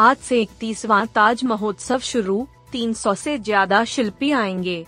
आज से इकतीसवां ताज महोत्सव शुरू 300 से ज़्यादा शिल्पी आएँगे।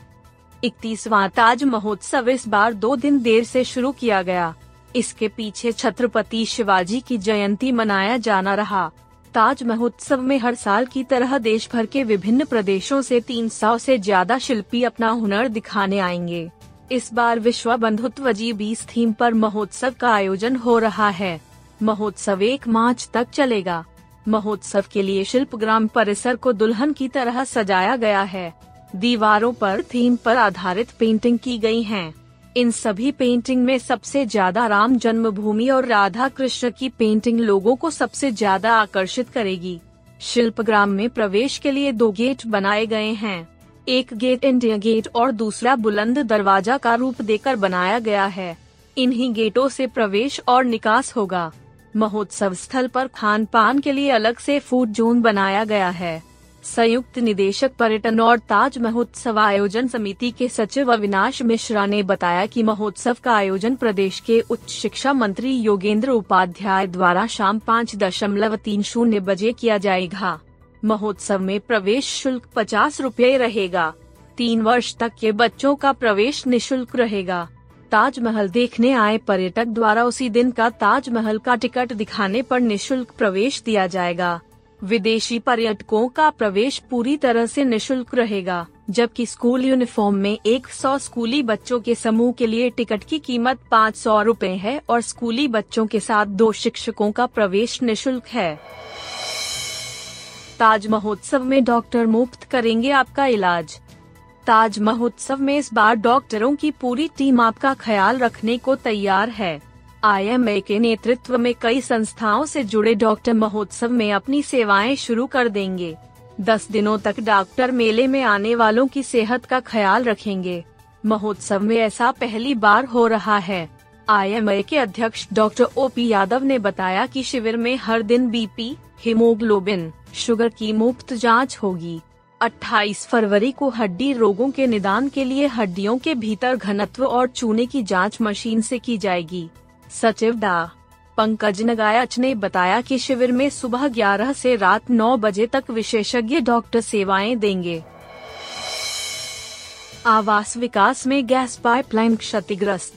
इकतीसवां ताज महोत्सव इस बार दो दिन देर से शुरू किया गया। इसके पीछे छत्रपति शिवाजी की जयंती मनाया जाना रहा। ताज महोत्सव में हर साल की तरह देश भर के विभिन्न प्रदेशों से 300 से ज़्यादा शिल्पी अपना हुनर दिखाने आएँगे। इस बार विश्व बंधुत्व जी बीस थीम पर महोत्सव का आयोजन हो रहा है। महोत्सव एक मार्च तक चलेगा। महोत्सव के लिए शिल्प ग्राम परिसर को दुल्हन की तरह सजाया गया है। दीवारों पर थीम पर आधारित पेंटिंग की गई हैं। इन सभी पेंटिंग में सबसे ज़्यादा राम जन्मभूमि और राधा कृष्ण की पेंटिंग लोगों को सबसे ज़्यादा आकर्षित करेगी। शिल्प ग्राम में प्रवेश के लिए दो गेट बनाए गए हैं। एक गेट इंडिया गेट और दूसरा बुलंद दरवाज़ा का रूप देकर बनाया गया है। इन्हीं गेटों से प्रवेश और निकास होगा। महोत्सव स्थल पर खान पान के लिए अलग से फ़ूड जोन बनाया गया है। संयुक्त निदेशक पर्यटन और ताज महोत्सव आयोजन समिति के सचिव अविनाश मिश्रा ने बताया कि महोत्सव का आयोजन प्रदेश के उच्च शिक्षा मंत्री योगेंद्र उपाध्याय द्वारा शाम पाँच दशमलव तीन शून्य बजे किया जाएगा। महोत्सव में प्रवेश शुल्क पचास रूपए रहेगा। तीन वर्ष तक के बच्चों का प्रवेश निशुल्क रहेगा। ताजमहल देखने आए पर्यटक द्वारा उसी दिन का ताजमहल का टिकट दिखाने पर निशुल्क प्रवेश दिया जाएगा। विदेशी पर्यटकों का प्रवेश पूरी तरह से निशुल्क रहेगा, जबकि स्कूल यूनिफॉर्म में 100 स्कूली बच्चों के समूह के लिए टिकट की कीमत पाँच सौ रूपए है और स्कूली बच्चों के साथ दो शिक्षकों का प्रवेश निशुल्क है। ताज महोत्सव में डॉक्टर मुफ़्त करेंगे आपका इलाज। ताज महोत्सव में इस बार डॉक्टरों की पूरी टीम आपका ख्याल रखने को तैयार है। आई के नेतृत्व में कई संस्थाओं से जुड़े डॉक्टर महोत्सव में अपनी सेवाएँ शुरू कर देंगे। दस दिनों तक डॉक्टर मेले में आने वालों की सेहत का ख्याल रखेंगे। महोत्सव में ऐसा पहली बार हो रहा है। आई के अध्यक्ष डॉक्टर ओ पी यादव ने बताया कि शिविर में हर दिन बीपी, हीमोग्लोबिन, शुगर की मुफ़्त जाँच होगी। 28 फरवरी को हड्डी रोगों के निदान के लिए हड्डियों के भीतर घनत्व और चूने की जाँच मशीन से की जाएगी। सचिव डा. पंकज नगायच ने बताया कि शिविर में सुबह 11 से रात 9 बजे तक विशेषज्ञ डॉक्टर सेवाएँ देंगे। आवास विकास में गैस पाइपलाइन क्षतिग्रस्त।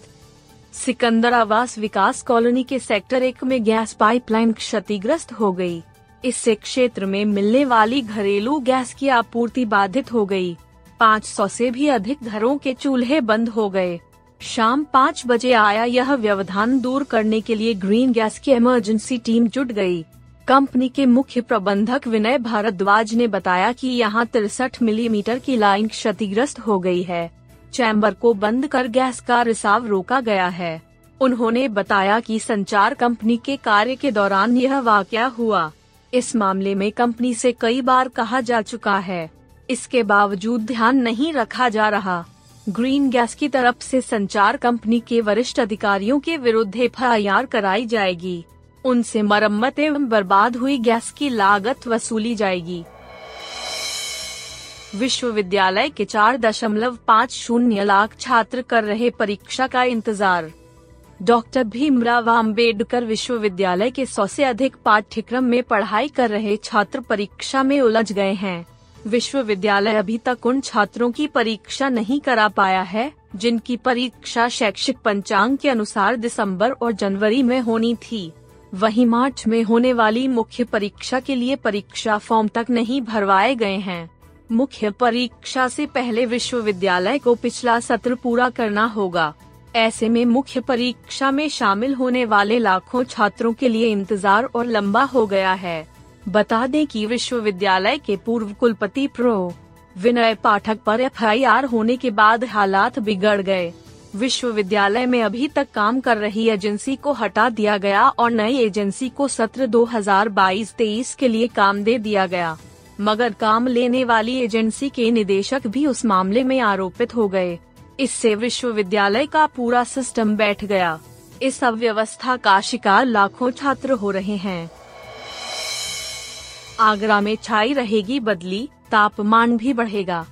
सिकंदर आवास विकास कॉलोनी के सेक्टर एक में गैस पाइपलाइन क्षतिग्रस्त हो गई। इससे क्षेत्र में मिलने वाली घरेलू गैस की आपूर्ति बाधित हो गई। 500 से भी अधिक घरों के चूल्हे बंद हो गए शाम पाँच बजे आया यह व्यवधान दूर करने के लिए ग्रीन गैस की इमरजेंसी टीम जुट गई। कंपनी के मुख्य प्रबंधक विनय भारद्वाज ने बताया कि यहाँ तिरसठ मिलीमीटर की लाइन क्षतिग्रस्त हो गई है चैम्बर को बंद कर गैस का रिसाव रोका गया है उन्होंने बताया कि संचार कंपनी के कार्य के दौरान यह वाकया हुआ इस मामले में कंपनी से कई बार कहा जा चुका है। इसके बावजूद ध्यान नहीं रखा जा रहा। ग्रीन गैस की तरफ़ से संचार कंपनी के वरिष्ठ अधिकारियों के विरुद्ध एफ़ कराई जाएगी। उनसे मरम्मत एवं बर्बाद हुई गैस की लागत वसूली जाएगी। विश्वविद्यालय के चार दशमलव पाँच शून्य लाख छात्र कर रहे परीक्षा का इंतज़ार। डॉक्टर भीमराव आम्बेडकर विश्वविद्यालय के सौ से अधिक पाठ्यक्रम में पढ़ाई कर रहे छात्र परीक्षा में उलझ गए हैं। विश्वविद्यालय अभी तक उन छात्रों की परीक्षा नहीं करा पाया है, जिनकी परीक्षा शैक्षिक पंचांग के अनुसार दिसंबर और जनवरी में होनी थी। वहीं मार्च में होने वाली मुख्य परीक्षा के लिए परीक्षा फॉर्म तक नहीं भरवाए गए हैं। मुख्य परीक्षा से पहले विश्वविद्यालय को पिछला सत्र पूरा करना होगा। ऐसे में मुख्य परीक्षा में शामिल होने वाले लाखों छात्रों के लिए इंतज़ार और लंबा हो गया है। बता दें कि विश्वविद्यालय के पूर्व कुलपति प्रो. विनय पाठक पर एफआईआर होने के बाद हालात बिगड़ गए। विश्वविद्यालय में अभी तक काम कर रही एजेंसी को हटा दिया गया और नई एजेंसी को सत्र 2022-23 के लिए काम दे दिया गया। मगर काम लेने वाली एजेंसी के निदेशक भी उस मामले में आरोपित हो गए। इससे विश्वविद्यालय का पूरा सिस्टम बैठ गया। इस अव्यवस्था का शिकार लाखों छात्र हो रहे हैं। आगरा में छाई रहेगी बदली, तापमान भी बढ़ेगा।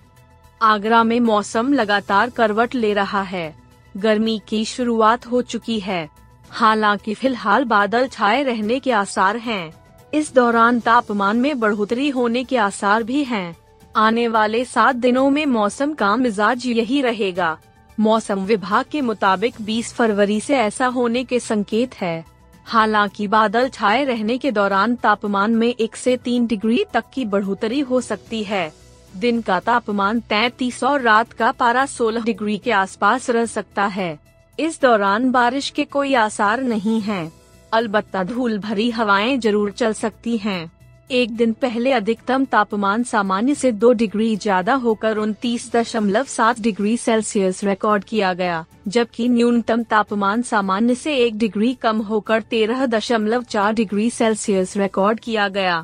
आगरा में मौसम लगातार करवट ले रहा है। गर्मी की शुरुआत हो चुकी है। हालाँकि फ़िलहाल बादल छाए रहने के आसार हैं। इस दौरान तापमान में बढ़ोतरी होने के आसार भी हैं। आने वाले सात दिनों में मौसम का मिजाज यही रहेगा। मौसम विभाग के मुताबिक 20 फरवरी से ऐसा होने के संकेत है। हालाँकि बादल छाए रहने के दौरान तापमान में एक से तीन डिग्री तक की बढ़ोतरी हो सकती है। दिन का तापमान तैतीस और रात का पारा 16 डिग्री के आसपास रह सकता है। इस दौरान बारिश के कोई आसार नहीं है। अलबत्ता धूल भरी हवाएँ ज़रूर चल सकती हैं। एक दिन पहले अधिकतम तापमान सामान्य से दो डिग्री ज़्यादा होकर उनतीस दशमलव सात डिग्री सेल्सियस रिकॉर्ड किया गया, जबकि न्यूनतम तापमान सामान्य से एक डिग्री कम होकर तेरह दशमलव चार डिग्री सेल्सियस रिकॉर्ड किया गया।